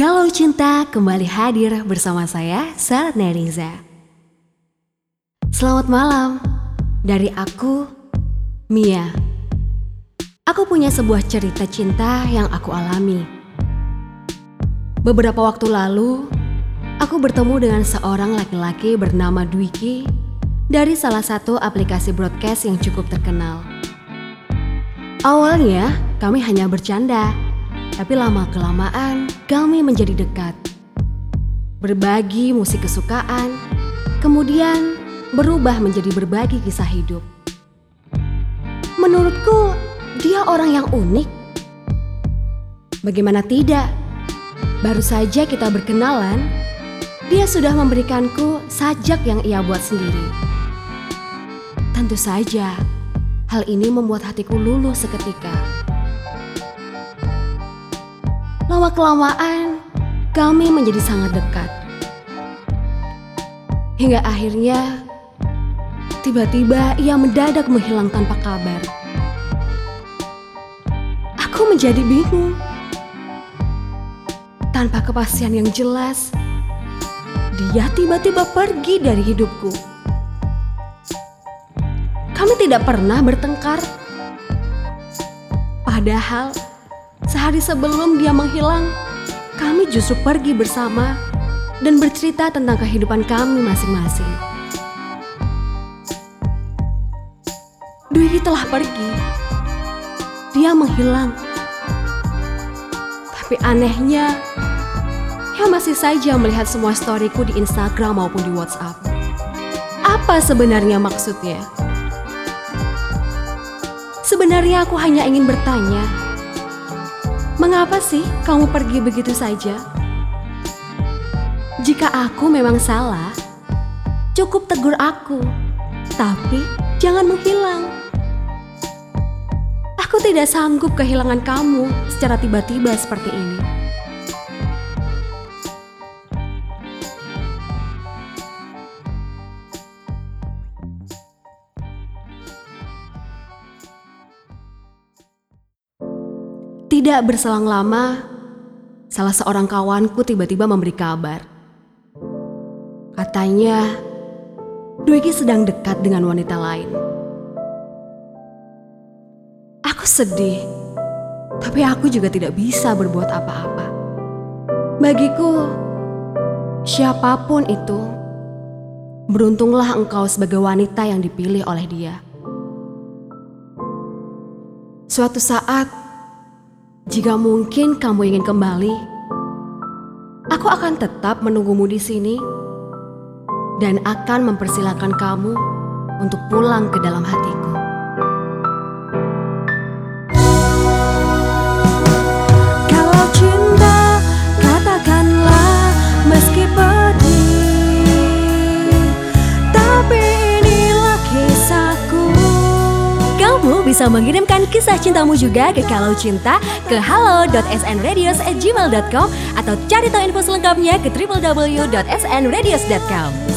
Kalau Cinta kembali hadir bersama saya, Sarat Neriza. Selamat malam, dari aku, Mia. Aku punya sebuah cerita cinta yang aku alami. Beberapa waktu lalu, aku bertemu dengan seorang laki-laki bernama Dwiki dari salah satu aplikasi broadcast yang cukup terkenal. Awalnya, kami hanya bercanda, tapi lama-kelamaan kami menjadi dekat. Berbagi musik kesukaan, kemudian berubah menjadi berbagi kisah hidup. Menurutku, dia orang yang unik. Bagaimana tidak? Baru saja kita berkenalan, dia sudah memberikanku sajak yang ia buat sendiri. Tentu saja, hal ini membuat hatiku luluh seketika. Lama-kelamaan, kami menjadi sangat dekat. Hingga akhirnya, tiba-tiba ia mendadak menghilang tanpa kabar. Aku menjadi bingung. Tanpa kepastian yang jelas, dia tiba-tiba pergi dari hidupku. Kami tidak pernah bertengkar. Padahal Sehari sebelum dia menghilang, kami justru pergi bersama dan bercerita tentang kehidupan kami masing-masing. Dwi telah pergi. Dia menghilang. Tapi anehnya, dia masih saja melihat semua storyku di Instagram maupun di WhatsApp. Apa sebenarnya maksudnya? Sebenarnya aku hanya ingin bertanya, Mengapa sih kamu pergi begitu saja? Jika aku memang salah, cukup tegur aku, tapi jangan menghilang. Aku tidak sanggup kehilangan kamu secara tiba-tiba seperti ini. Tidak berselang lama, salah seorang kawanku tiba-tiba memberi kabar. Katanya, Dwiki sedang dekat dengan wanita lain. Aku sedih, tapi aku juga tidak bisa berbuat apa-apa. Bagiku, siapa pun itu, beruntunglah engkau sebagai wanita yang dipilih oleh dia. Suatu saat, jika mungkin kamu ingin kembali, aku akan tetap menunggumu di sini dan akan mempersilahkan kamu untuk pulang ke dalam hatiku. Bisa mengirimkan kisah cintamu juga ke Kalau Cinta ke halo.snradios@gmail.com atau cari tahu info selengkapnya ke www.snradios.com.